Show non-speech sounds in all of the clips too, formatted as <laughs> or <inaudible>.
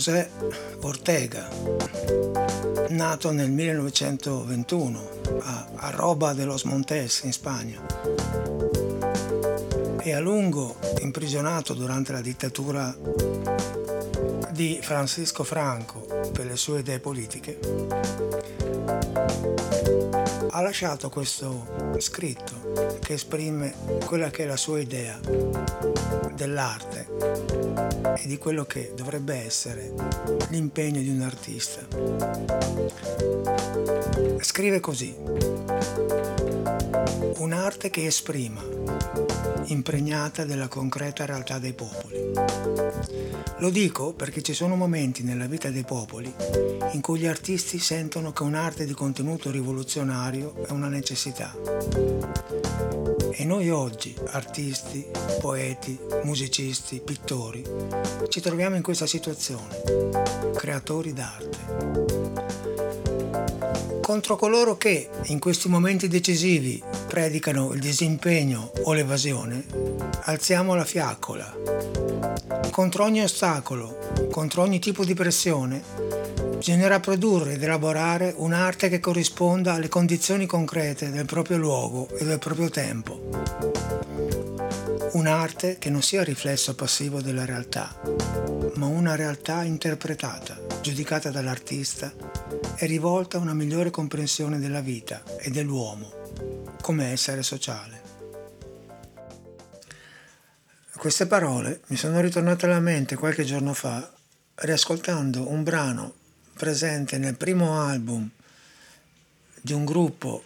José Ortega, nato nel 1921 a, a Roba de los Montes in Spagna e a lungo imprigionato durante la dittatura di Francisco Franco per le sue idee politiche, ha lasciato questo scritto che esprime quella che è la sua idea dell'arte e di quello che dovrebbe essere l'impegno di un artista. Scrive così. Un'arte che esprima, impregnata della concreta realtà dei popoli. Lo dico perché ci sono momenti nella vita dei popoli in cui gli artisti sentono che un'arte di contenuto rivoluzionario è una necessità. E noi oggi, artisti, poeti, musicisti, pittori, ci troviamo in questa situazione, creatori d'arte. Contro coloro che in questi momenti decisivi predicano il disimpegno o l'evasione, alziamo la fiaccola. Contro ogni ostacolo, contro ogni tipo di pressione, bisognerà produrre ed elaborare un'arte che corrisponda alle condizioni concrete del proprio luogo e del proprio tempo. Un'arte che non sia riflesso passivo della realtà, ma una realtà interpretata, giudicata dall'artista e rivolta a una migliore comprensione della vita e dell'uomo come essere sociale. Queste parole mi sono ritornate alla mente qualche giorno fa riascoltando un brano presente nel primo album di un gruppo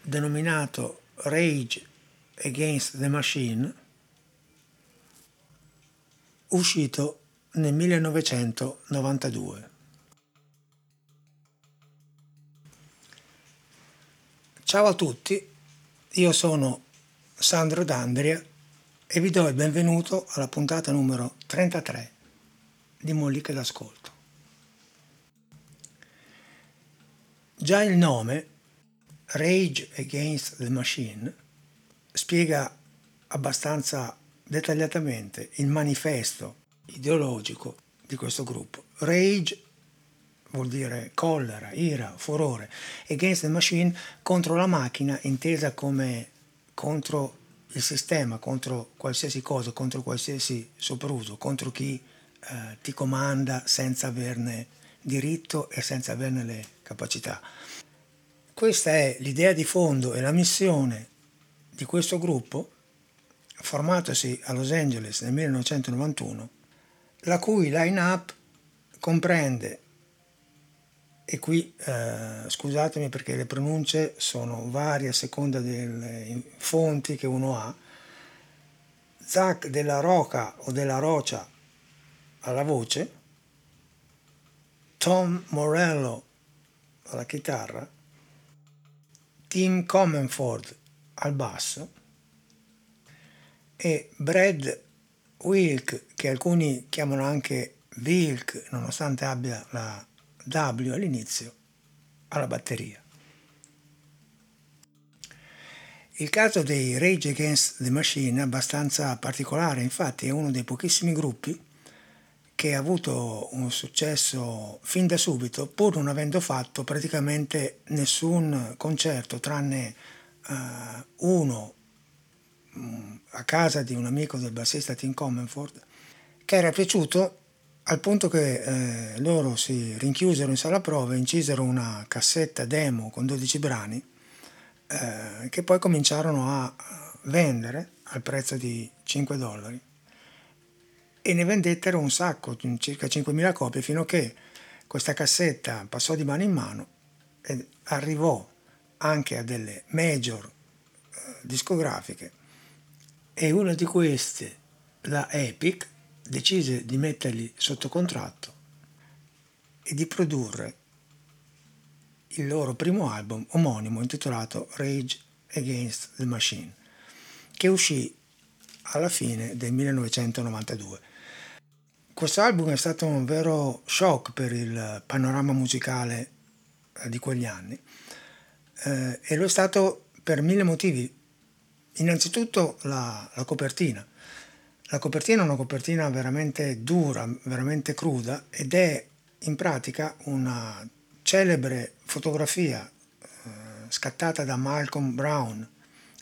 denominato Rage Against the Machine, uscito nel 1992. Ciao a tutti, io sono Sandro D'Andria e vi do il benvenuto alla puntata numero 33 di Molliche d'Ascolto. Già il nome, Rage Against the Machine, spiega abbastanza dettagliatamente il manifesto ideologico di questo gruppo. Rage vuol dire collera, ira, furore, against the machine contro la macchina intesa come contro il sistema, contro qualsiasi cosa, contro qualsiasi sopruso, contro chi eh, ti comanda senza averne diritto e senza averne le capacità. Questa è l'idea di fondo e la missione di questo gruppo, formatosi a Los Angeles nel 1991, la cui line-up comprende, e qui eh, scusatemi perché le pronunce sono varie a seconda delle fonti che uno ha, Zach della Roca o della Rocia alla voce, Tom Morello alla chitarra, Tim Comenford al basso e Brad Wilk, che alcuni chiamano anche Wilk, nonostante abbia la W all'inizio, alla batteria. Il caso dei Rage Against the Machine è abbastanza particolare, infatti è uno dei pochissimi gruppi che ha avuto un successo fin da subito, pur non avendo fatto praticamente nessun concerto, tranne uh, uno um, a casa di un amico del bassista Tim Comenford, che era piaciuto al punto che eh, loro si rinchiusero in sala prove, incisero una cassetta demo con 12 brani, eh, che poi cominciarono a vendere al prezzo di 5 dollari. E ne vendettero un sacco, circa 5.000 copie, fino a che questa cassetta passò di mano in mano e arrivò anche a delle major eh, discografiche. E una di queste, la Epic, decise di metterli sotto contratto e di produrre il loro primo album omonimo intitolato Rage Against the Machine, che uscì alla fine del 1992. Questo album è stato un vero shock per il panorama musicale eh, di quegli anni eh, e lo è stato per mille motivi. Innanzitutto la, la copertina. La copertina è una copertina veramente dura, veramente cruda ed è in pratica una celebre fotografia eh, scattata da Malcolm Brown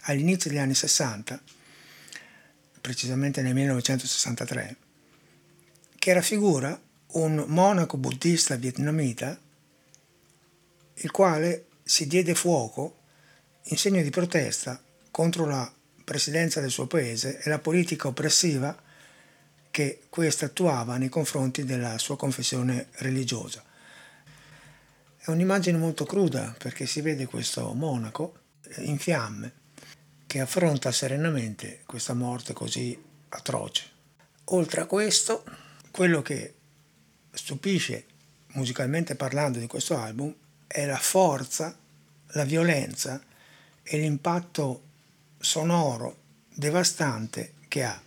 all'inizio degli anni 60, precisamente nel 1963, che raffigura un monaco buddista vietnamita il quale si diede fuoco in segno di protesta contro la presidenza del suo paese e la politica oppressiva che questa attuava nei confronti della sua confessione religiosa. È un'immagine molto cruda perché si vede questo monaco in fiamme che affronta serenamente questa morte così atroce. Oltre a questo, quello che stupisce musicalmente parlando di questo album è la forza, la violenza e l'impatto sonoro devastante che ha.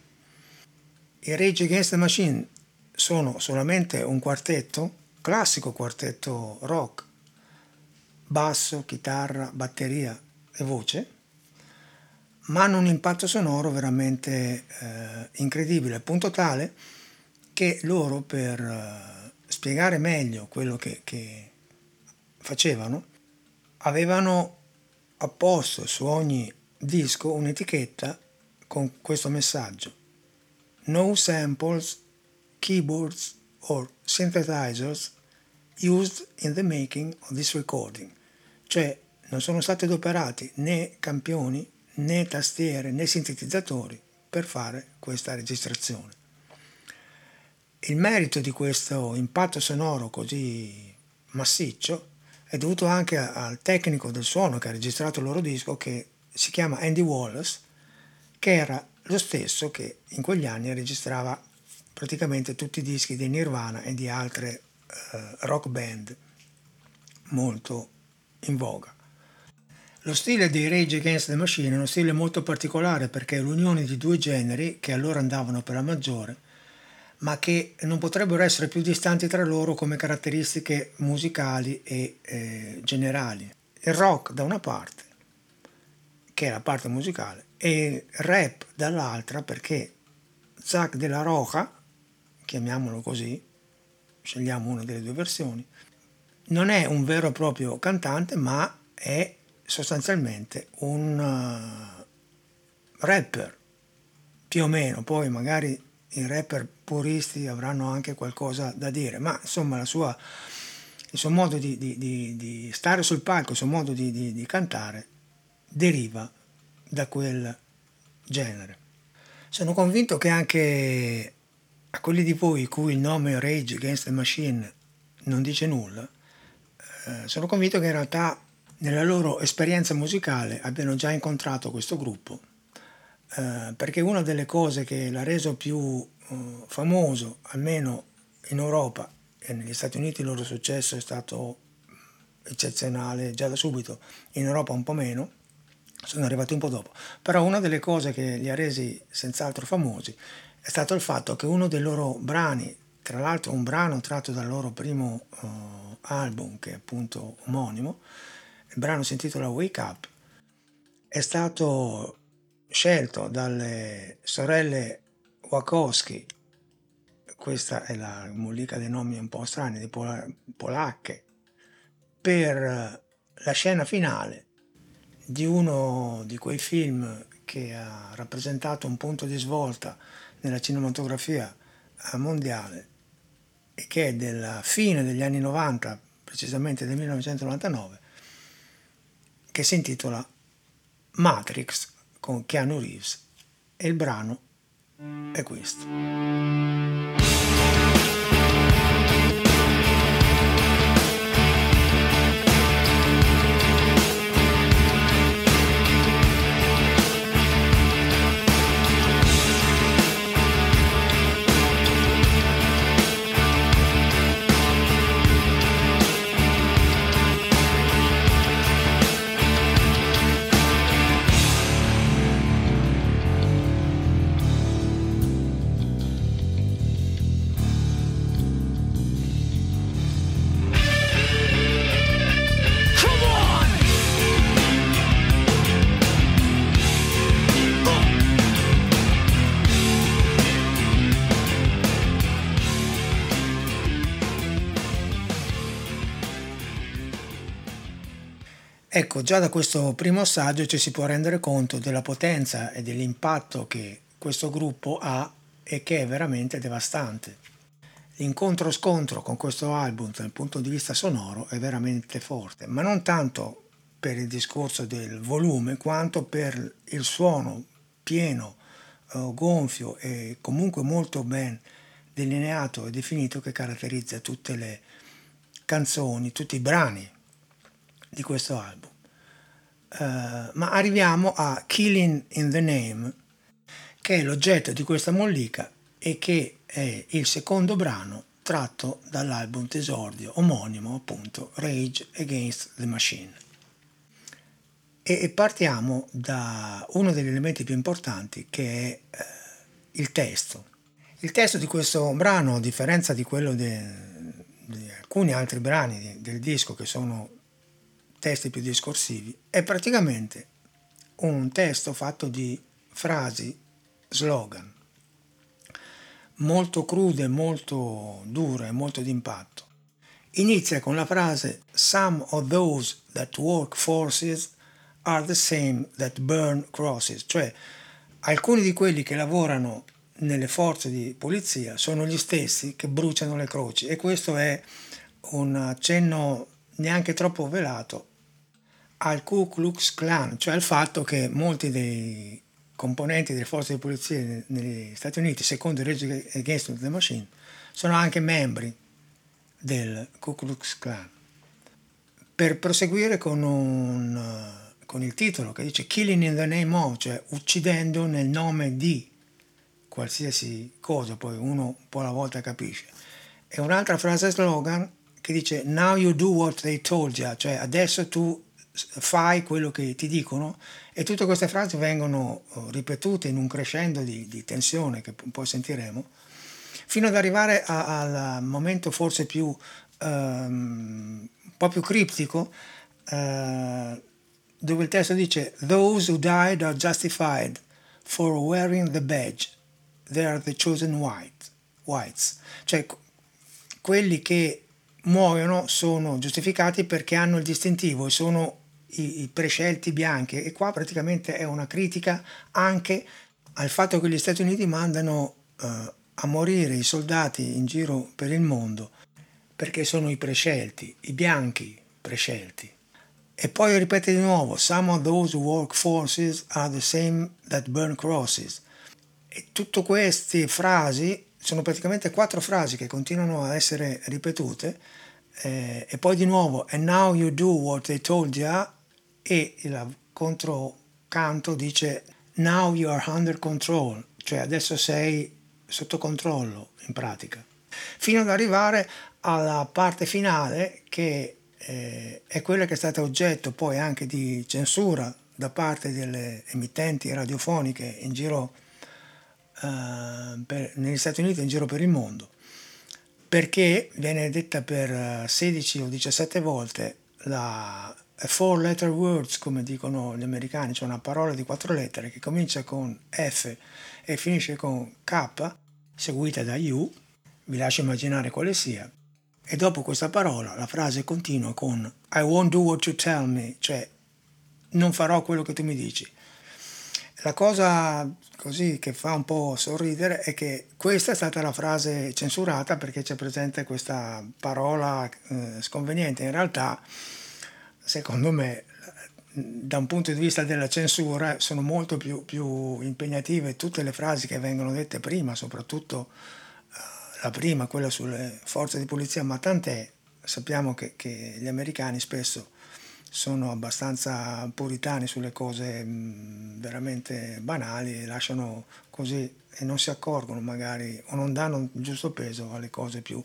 I Rage Against the Machine sono solamente un quartetto, classico quartetto rock, basso, chitarra, batteria e voce, ma hanno un impatto sonoro veramente eh, incredibile, punto tale che loro per eh, spiegare meglio quello che, che facevano, avevano apposto su ogni disco un'etichetta con questo messaggio. No samples, keyboards or synthesizers used in the making of this recording. Cioè non sono stati adoperati né campioni né tastiere né sintetizzatori per fare questa registrazione. Il merito di questo impatto sonoro così massiccio è dovuto anche al tecnico del suono che ha registrato il loro disco che si chiama Andy Wallace, che era lo stesso che in quegli anni registrava praticamente tutti i dischi di Nirvana e di altre eh, rock band molto in voga. Lo stile dei Rage Against the Machine è uno stile molto particolare perché è l'unione di due generi che allora andavano per la maggiore ma che non potrebbero essere più distanti tra loro come caratteristiche musicali e eh, generali. Il rock da una parte, che è la parte musicale, e rap dall'altra perché Zach de la Roja, chiamiamolo così, scegliamo una delle due versioni, non è un vero e proprio cantante, ma è sostanzialmente un uh, rapper, più o meno, poi magari i rapper puristi avranno anche qualcosa da dire, ma insomma sua, il suo modo di, di, di, di, stare sul palco, il suo modo di cantare deriva da quel genere. Sono convinto che anche a quelli di voi cui il nome Rage Against the Machine non dice nulla, eh, sono convinto che in realtà nella loro esperienza musicale abbiano già incontrato questo gruppo eh, perché una delle cose che l'ha reso più uh, famoso, almeno in Europa e negli Stati Uniti il loro successo è stato eccezionale già da subito, in Europa un po' meno, sono arrivati un po' dopo, però una delle cose che li ha resi senz'altro famosi è stato il fatto che uno dei loro brani, tra l'altro un brano tratto dal loro primo uh, album, che è appunto omonimo, il brano si intitola Wake Up, è stato scelto dalle sorelle Wachowski, questa è la mollica dei nomi un po' strani, di pola, polacche, per la scena finale di uno di quei film che ha rappresentato un punto di svolta nella cinematografia eh, mondiale e che è della fine degli anni 90, precisamente del 1999, che si intitola Matrix con Keanu Reeves e il brano è questo. Ecco, già da questo primo assaggio ci si può rendere conto della potenza e dell'impatto che questo gruppo ha e che è veramente devastante. L'incontro-scontro con questo album dal punto di vista sonoro è veramente forte, ma non tanto per il discorso del volume quanto per il suono pieno, eh, gonfio e comunque molto ben delineato e definito che caratterizza tutte le canzoni, tutti i brani di questo album. Uh, ma arriviamo a Killing in the Name, che è l'oggetto di questa mollica e che è il secondo brano tratto dall'album d'esordio omonimo, appunto, Rage Against the Machine. E partiamo da uno degli elementi più importanti che è eh, il testo. Il testo di questo brano, a differenza di quello de, di alcuni altri brani del disco che sono testi più discorsivi, è praticamente un testo fatto di frasi, slogan, molto crude, molto dure, molto d'impatto. Inizia con la frase Some of those that work forces are the same that burn crosses, cioè alcuni di quelli che lavorano nelle forze di polizia sono gli stessi che bruciano le croci e questo è un accenno neanche troppo velato al Ku Klux Klan, cioè al fatto che molti dei componenti delle forze di polizia negli Stati Uniti, secondo il Rage Against the Machine, sono anche membri del Ku Klux Klan. Per proseguire con, un, con il titolo che dice Killing in the name of, cioè uccidendo nel nome di qualsiasi cosa, poi uno un po' alla volta capisce. E un'altra frase slogan che dice Now you do what they told you, cioè adesso tu fai quello che ti dicono e tutte queste frasi vengono oh, ripetute in un crescendo di, di tensione che poi sentiremo fino ad arrivare a, al momento forse più um, un po' più criptico uh, dove il testo dice those who died are justified for wearing the badge. They are the chosen white, whites cioè quelli che muoiono sono giustificati perché hanno il distintivo e sono i, i prescelti bianchi e qua praticamente è una critica anche al fatto che gli Stati Uniti mandano uh, a morire i soldati in giro per il mondo perché sono i prescelti, i bianchi prescelti. E poi ripete di nuovo, some of those work forces are the same that burn crosses. E tutte queste frasi sono praticamente quattro frasi che continuano a essere ripetute eh, e poi di nuovo and now you do what they told you e il controcanto dice now you are under control, cioè adesso sei sotto controllo in pratica, fino ad arrivare alla parte finale che eh, è quella che è stata oggetto poi anche di censura da parte delle emittenti radiofoniche in giro eh, per, negli Stati Uniti e in giro per il mondo perché viene detta per 16 o 17 volte la four letter words, come dicono gli americani, cioè una parola di quattro lettere che comincia con F e finisce con K, seguita da U, vi lascio immaginare quale sia, e dopo questa parola la frase continua con I won't do what you tell me, cioè non farò quello che tu mi dici. La cosa così che fa un po' sorridere è che questa è stata la frase censurata perché c'è presente questa parola eh, sconveniente. In realtà secondo me da un punto di vista della censura sono molto più, più impegnative tutte le frasi che vengono dette prima, soprattutto uh, la prima, quella sulle forze di polizia, ma tant'è, sappiamo che, che gli americani spesso sono abbastanza puritani sulle cose mm, veramente banali e lasciano così e non si accorgono magari o non danno il giusto peso alle cose più uh,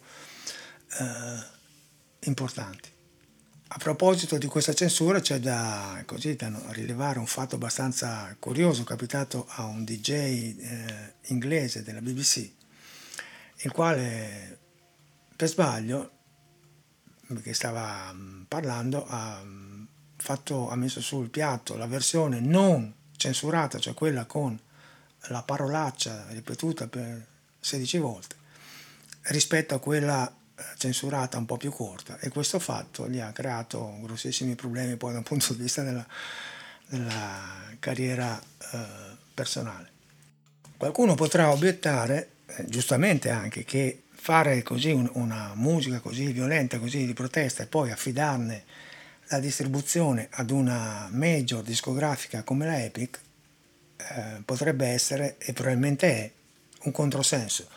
importanti. A proposito di questa censura c'è da, così, da rilevare un fatto abbastanza curioso capitato a un DJ eh, inglese della BBC, il quale per sbaglio, che stava mm, parlando, ha, mm, fatto, ha messo sul piatto la versione non censurata, cioè quella con la parolaccia ripetuta per 16 volte, rispetto a quella censurata un po' più corta e questo fatto gli ha creato grossissimi problemi poi dal punto di vista della, della carriera eh, personale. Qualcuno potrà obiettare, eh, giustamente anche, che fare così un, una musica così violenta, così di protesta e poi affidarne la distribuzione ad una major discografica come la Epic eh, potrebbe essere e probabilmente è un controsenso.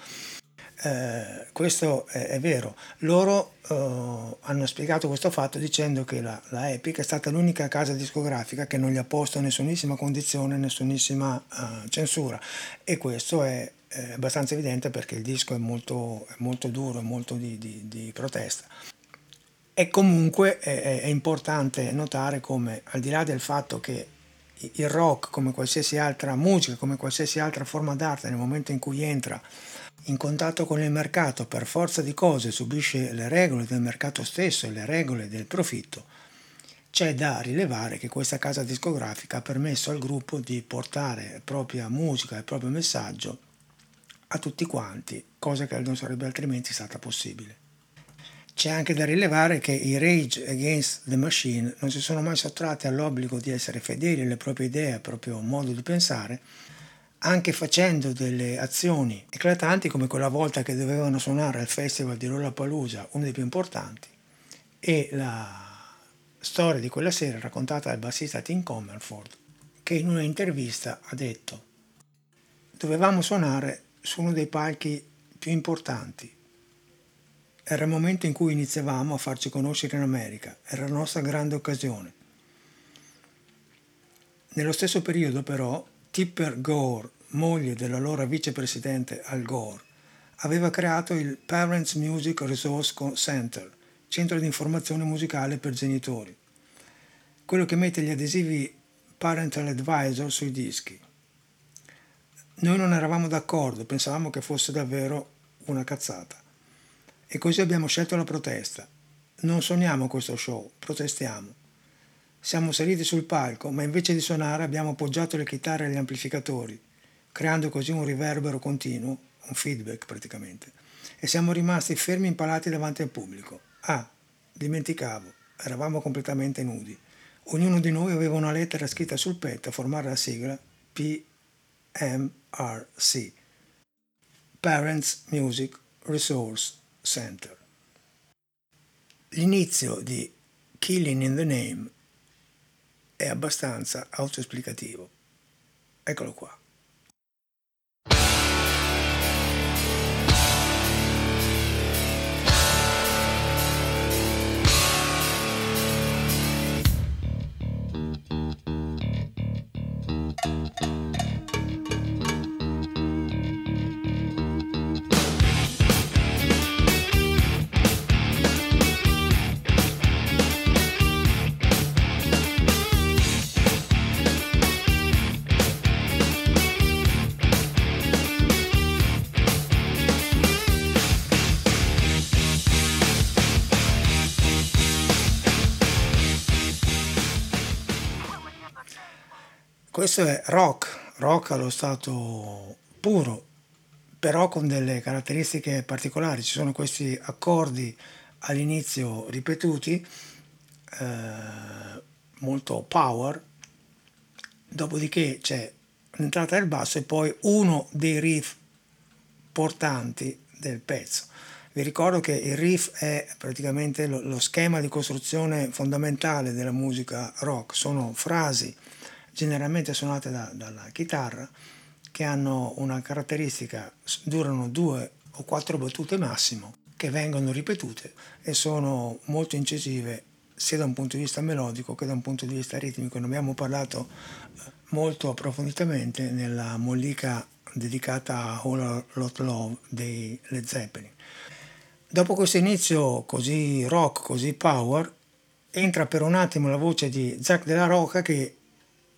Eh, questo è, è, vero. Loro eh, hanno spiegato questo fatto dicendo che la, la, Epic è stata l'unica casa discografica che non gli ha posto nessunissima condizione, nessunissima uh, censura e questo è, è, abbastanza evidente perché il disco è molto, è molto duro, è molto di, di, di protesta. E comunque è, è importante notare come al di là del fatto che il rock, come qualsiasi altra musica, come qualsiasi altra forma d'arte, nel momento in cui entra in contatto con il mercato per forza di cose subisce le regole del mercato stesso e le regole del profitto, c'è da rilevare che questa casa discografica ha permesso al gruppo di portare propria musica e proprio messaggio a tutti quanti, cosa che non sarebbe altrimenti stata possibile. C'è anche da rilevare che i Rage Against the Machine non si sono mai sottratti all'obbligo di essere fedeli alle proprie idee, al proprio modo di pensare, anche facendo delle azioni eclatanti come quella volta che dovevano suonare al festival di Lollapalooza, uno dei più importanti, e la storia di quella sera raccontata dal bassista Tim Comerford, che in un'intervista ha detto dovevamo suonare su uno dei palchi più importanti, era il momento in cui iniziavamo a farci conoscere in America, era la nostra grande occasione. Nello stesso periodo però Tipper Gore, moglie dell'allora vicepresidente Al Gore, aveva creato il Parents Music Resource Center, centro di informazione musicale per genitori, quello che mette gli adesivi Parental Advisor sui dischi. Noi non eravamo d'accordo, pensavamo che fosse davvero una cazzata. E così abbiamo scelto la protesta. Non suoniamo questo show, protestiamo. Siamo saliti sul palco, ma invece di suonare abbiamo appoggiato le chitarre agli amplificatori, creando così un riverbero continuo, un feedback praticamente. E siamo rimasti fermi impalati davanti al pubblico. Ah, dimenticavo, eravamo completamente nudi. Ognuno di noi aveva una lettera scritta sul petto a formare la sigla PMRC. Parents Music Resource Center. L'inizio di Killing in the Name è abbastanza autoesplicativo. Eccolo qua. Questo è rock, rock allo stato puro, però con delle caratteristiche particolari. Ci sono questi accordi all'inizio ripetuti, eh, molto power, dopodiché c'è l'entrata del basso e poi uno dei riff portanti del pezzo. Vi ricordo che il riff è praticamente lo, lo schema di costruzione fondamentale della musica rock, sono frasi generalmente suonate da, dalla chitarra, che hanno una caratteristica, durano due o quattro battute massimo, che vengono ripetute e sono molto incisive sia da un punto di vista melodico che da un punto di vista ritmico. Ne abbiamo parlato eh, molto approfonditamente nella mollica dedicata a All a Lot Love dei Led Zeppelin. Dopo questo inizio così rock, così power, entra per un attimo la voce di Zac della Roca che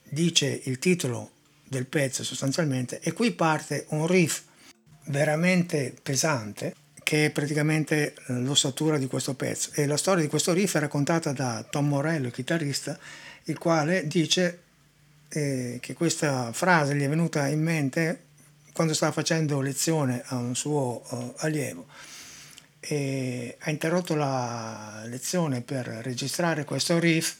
dice il titolo del pezzo sostanzialmente e qui parte un riff veramente pesante che è praticamente l'ossatura di questo pezzo. E la storia di questo riff è raccontata da Tom Morello, chitarrista, il quale dice eh, che questa frase gli è venuta in mente quando stava facendo lezione a un suo uh, allievo. E ha interrotto la lezione per registrare questo riff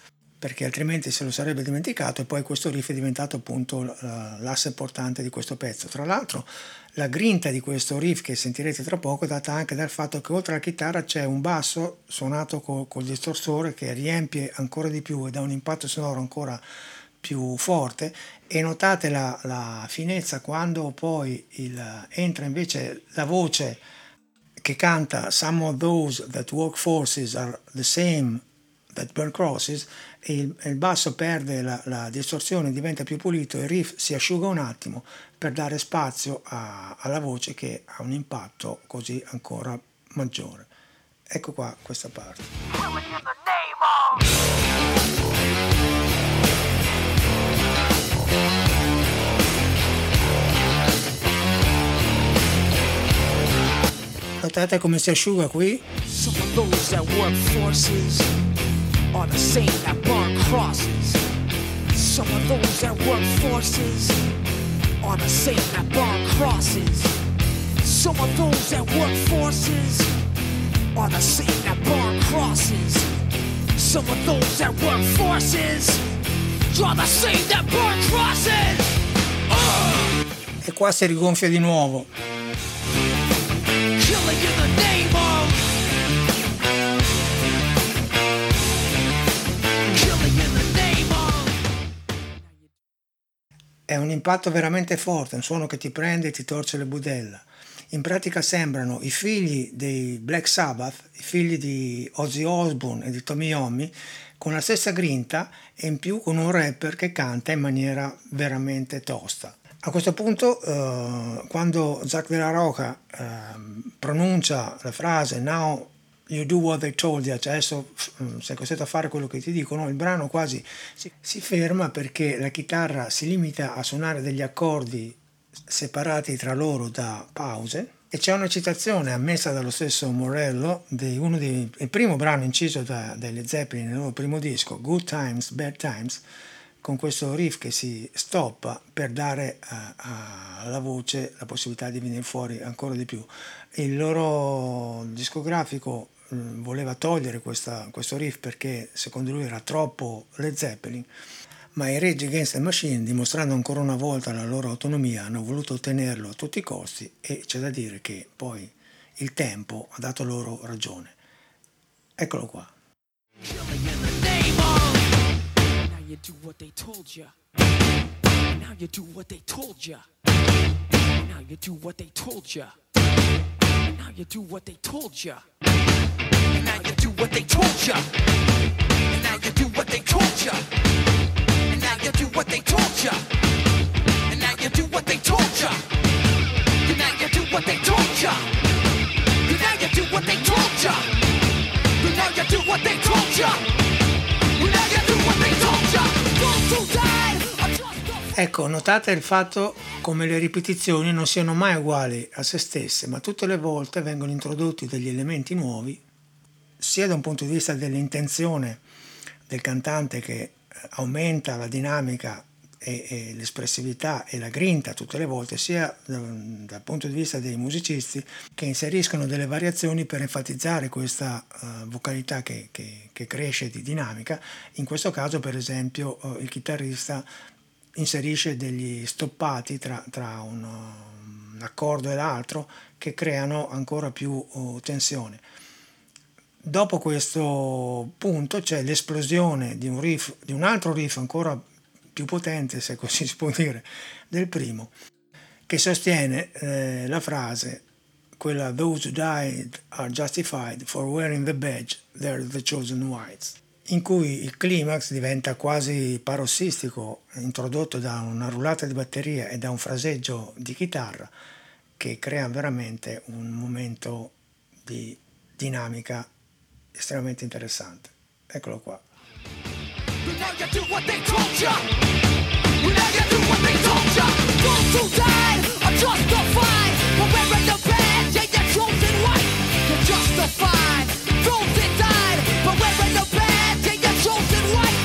perché altrimenti se lo sarebbe dimenticato e poi questo riff è diventato appunto l'asse portante di questo pezzo. Tra l'altro la grinta di questo riff che sentirete tra poco è data anche dal fatto che oltre alla chitarra c'è un basso suonato col, col distorsore che riempie ancora di più e dà un impatto sonoro ancora più forte e notate la, la finezza quando poi il, entra invece la voce che canta Some of those that work forces are the same that burn crosses e il, il basso perde la, la, distorsione, diventa più pulito, il riff si asciuga un attimo per dare spazio a, alla voce che ha un impatto così ancora maggiore. Ecco qua questa parte. Notate come si asciuga qui? Of the crosses. Some of those that work forces are the same that burn crosses. Some of those that work forces are the same that burn crosses. Some of those that work forces are the same that burn crosses. Uh! E qua si rigonfia di nuovo. È un impatto veramente forte, un suono che ti prende e ti torce le budella. In pratica sembrano i figli dei Black Sabbath, i figli di Ozzy Osbourne e di Tommy Yomi, con la stessa grinta e in più con un rapper che canta in maniera veramente tosta. A questo punto, eh, quando Zach della Roca eh, pronuncia la frase Now you do what they told you, cioè adesso mm, sei costretto a fare quello che ti dicono, il brano quasi si, ferma perché la chitarra si limita a suonare degli accordi separati tra loro da pause. E c'è una citazione ammessa dallo stesso Morello di uno dei, il primo brano inciso da, dai Zeppelin nel loro primo disco, Good Times, Bad Times, con questo riff che si stoppa per dare alla voce la possibilità di venire fuori ancora di più. Il loro discografico voleva togliere questa, questo riff perché secondo lui era troppo Led Zeppelin, ma i Rage Against the Machine, dimostrando ancora una volta la loro autonomia, hanno voluto ottenerlo a tutti i costi e c'è da dire che poi il tempo ha dato loro ragione. Eccolo qua. Now you do what they told you what they taught ya. And now you do what they taught ya. And now you do what they taught ya. And now you do what they taught ya. And now you do what they taught ya. And now you do what they taught ya. And now you do what they taught you Ecco, notate il fatto come le ripetizioni non siano mai uguali a se stesse, ma tutte le volte vengono introdotti degli elementi nuovi sia da un punto di vista dell'intenzione del cantante che eh, aumenta la dinamica e, e l'espressività e la grinta tutte le volte, sia dal, dal, punto di vista dei musicisti che inseriscono delle variazioni per enfatizzare questa uh, vocalità che, che, che, cresce di dinamica. In questo caso, per esempio, uh, il chitarrista inserisce degli stoppati tra, tra un, un, accordo e l'altro che creano ancora più uh, tensione. Dopo questo punto c'è l'esplosione di un riff, di un altro riff ancora più potente, se così si può dire, del primo, che sostiene eh, la frase quella Those who died are justified for wearing the badge, they're the chosen whites in cui il climax diventa quasi parossistico, introdotto da una rullata di batteria e da un fraseggio di chitarra che crea veramente un momento di dinamica estremamente interessante. Eccolo qua. Justified, those that died, but we're in the bad, yeah, you're chosen right.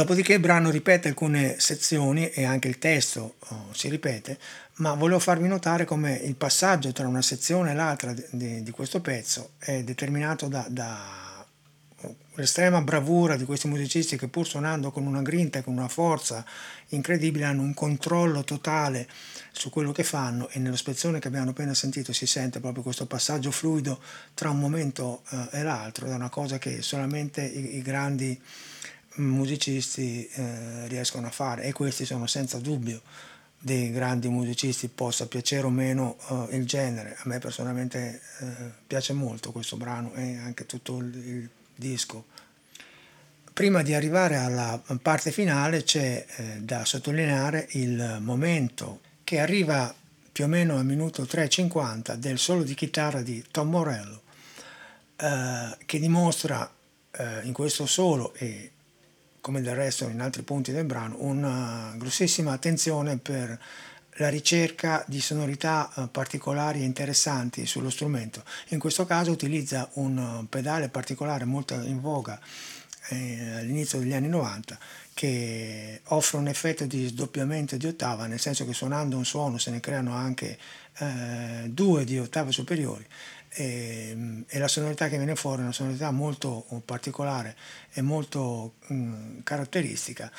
Dopodiché il brano ripete alcune sezioni e anche il testo oh, si ripete, ma volevo farvi notare come il passaggio tra una sezione e l'altra di, di, questo pezzo è determinato da, da l'estrema bravura di questi musicisti che pur suonando con una grinta e con una forza incredibile hanno un controllo totale su quello che fanno e nello spezzone che abbiamo appena sentito si sente proprio questo passaggio fluido tra un momento eh, e l'altro, è una cosa che solamente i, i grandi musicisti eh, riescono a fare e questi sono senza dubbio dei grandi musicisti, possa piacere o meno eh, il genere. A me personalmente eh, piace molto questo brano e anche tutto il, il, disco. Prima di arrivare alla parte finale c'è eh, da sottolineare il momento che arriva più o meno al minuto 3.50 del solo di chitarra di Tom Morello eh, che dimostra eh, in questo solo e come del resto in altri punti del brano, una grossissima attenzione per la ricerca di sonorità eh, particolari e interessanti sullo strumento. In questo caso utilizza un pedale particolare molto in voga eh, all'inizio degli anni 90 che offre un effetto di sdoppiamento di ottava, nel senso che suonando un suono se ne creano anche eh, due di ottave superiori e, ehm, e, la sonorità che viene fuori è una sonorità molto particolare e molto mh, mm, caratteristica.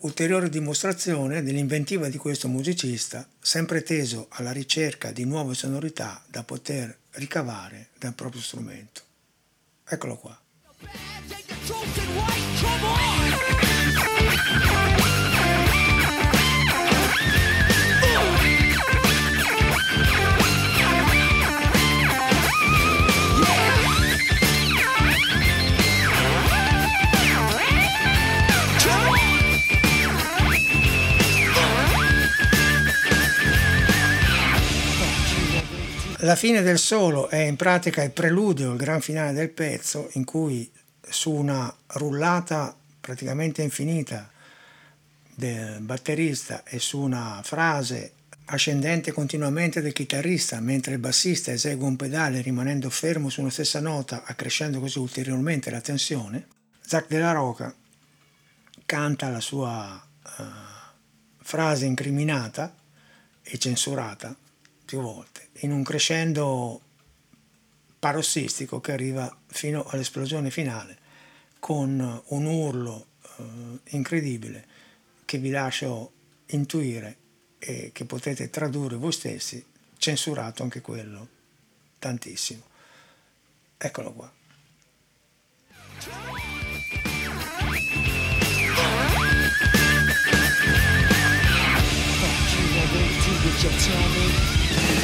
Ulteriore dimostrazione dell'inventiva di questo musicista, sempre teso alla ricerca di nuove sonorità da poter ricavare dal proprio strumento. Eccolo qua. La fine del solo è in pratica il preludio, il gran finale del pezzo, in cui su una rullata praticamente infinita del batterista e su una frase ascendente continuamente del chitarrista, mentre il bassista esegue un pedale rimanendo fermo su una stessa nota, accrescendo così ulteriormente la tensione, Zach della Roca canta la sua uh, frase incriminata e censurata più volte, in un crescendo parossistico che arriva fino all'esplosione finale, con un urlo eh, incredibile che vi lascio intuire e che potete tradurre voi stessi, censurato anche quello tantissimo. Eccolo qua. Fuck you,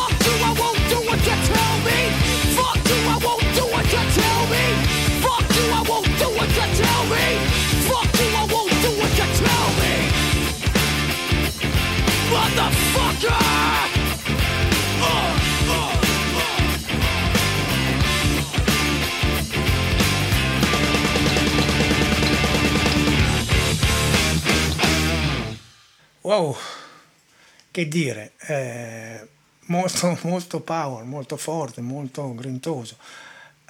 Fuck won't do me. Fuck won't do me. Fuck won't do me. Fuck won't do me. Motherfucker! Uh. Wow, che dire, eh, molto, <laughs> molto power, molto forte, molto grintoso.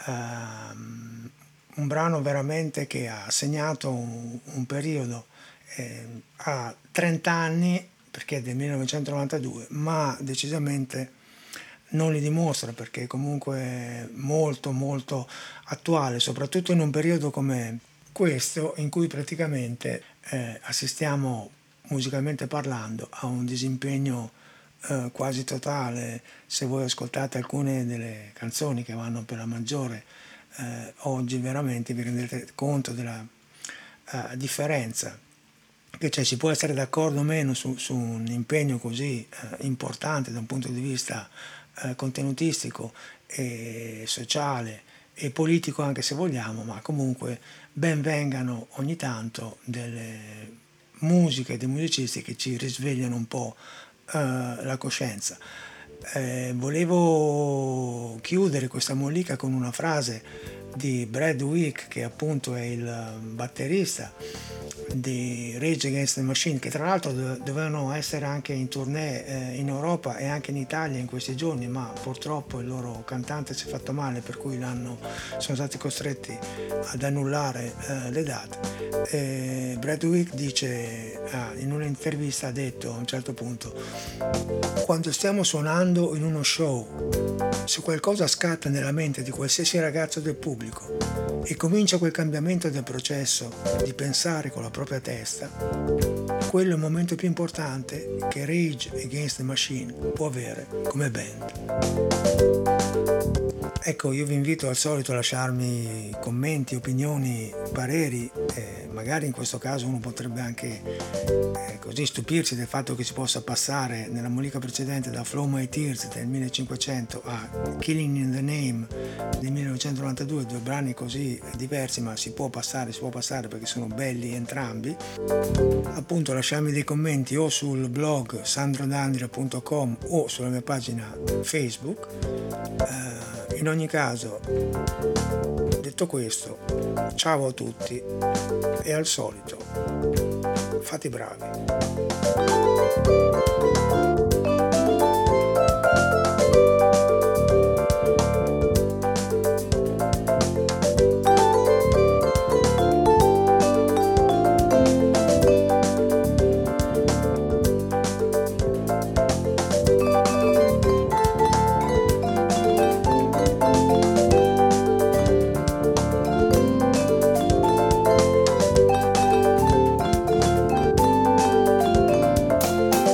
Um, un brano veramente che ha segnato un, un periodo eh, a 30 anni, perché è del 1992, ma decisamente non li dimostra perché comunque è molto molto attuale, soprattutto in un periodo come questo in cui praticamente eh, assistiamo musicalmente parlando a un disimpegno eh, quasi totale, se voi ascoltate alcune delle canzoni che vanno per la maggiore eh, oggi veramente vi rendete conto della uh, differenza. Che cioè, si può essere d'accordo o meno su, su un impegno così uh, importante da un punto di vista uh, contenutistico e sociale e politico anche se vogliamo, ma comunque ben vengano ogni tanto delle musiche, dei musicisti che ci risvegliano un po' la coscienza. Eh, volevo chiudere questa mollica con una frase di Brad Wick, che appunto è il batterista di Rage Against the Machine, che tra l'altro dovevano essere anche in tournée eh, in Europa e anche in Italia in questi giorni, ma purtroppo il loro cantante si è fatto male, per cui sono stati costretti ad annullare eh, le date. E Brad Wick dice, ah, in un'intervista ha detto a un certo punto, quando stiamo suonando in uno show, se qualcosa scatta nella mente di qualsiasi ragazzo del pubblico e comincia quel cambiamento del processo di pensare con la propria testa, quello è il momento più importante che Rage Against the Machine può avere come band. Ecco, io vi invito al solito a lasciarmi commenti, opinioni, pareri, eh, magari in questo caso uno potrebbe anche eh, così stupirsi del fatto che si possa passare nella mollica precedente da Flow My Tears del 1500 a Killing in the Name del 1992, due brani così diversi, ma si può passare, si può passare perché sono belli entrambi. Appunto lasciarmi dei commenti o sul blog sandrodandria.com o sulla mia pagina Facebook. Eh, in ogni caso, detto questo, ciao a tutti e al solito, fate bravi.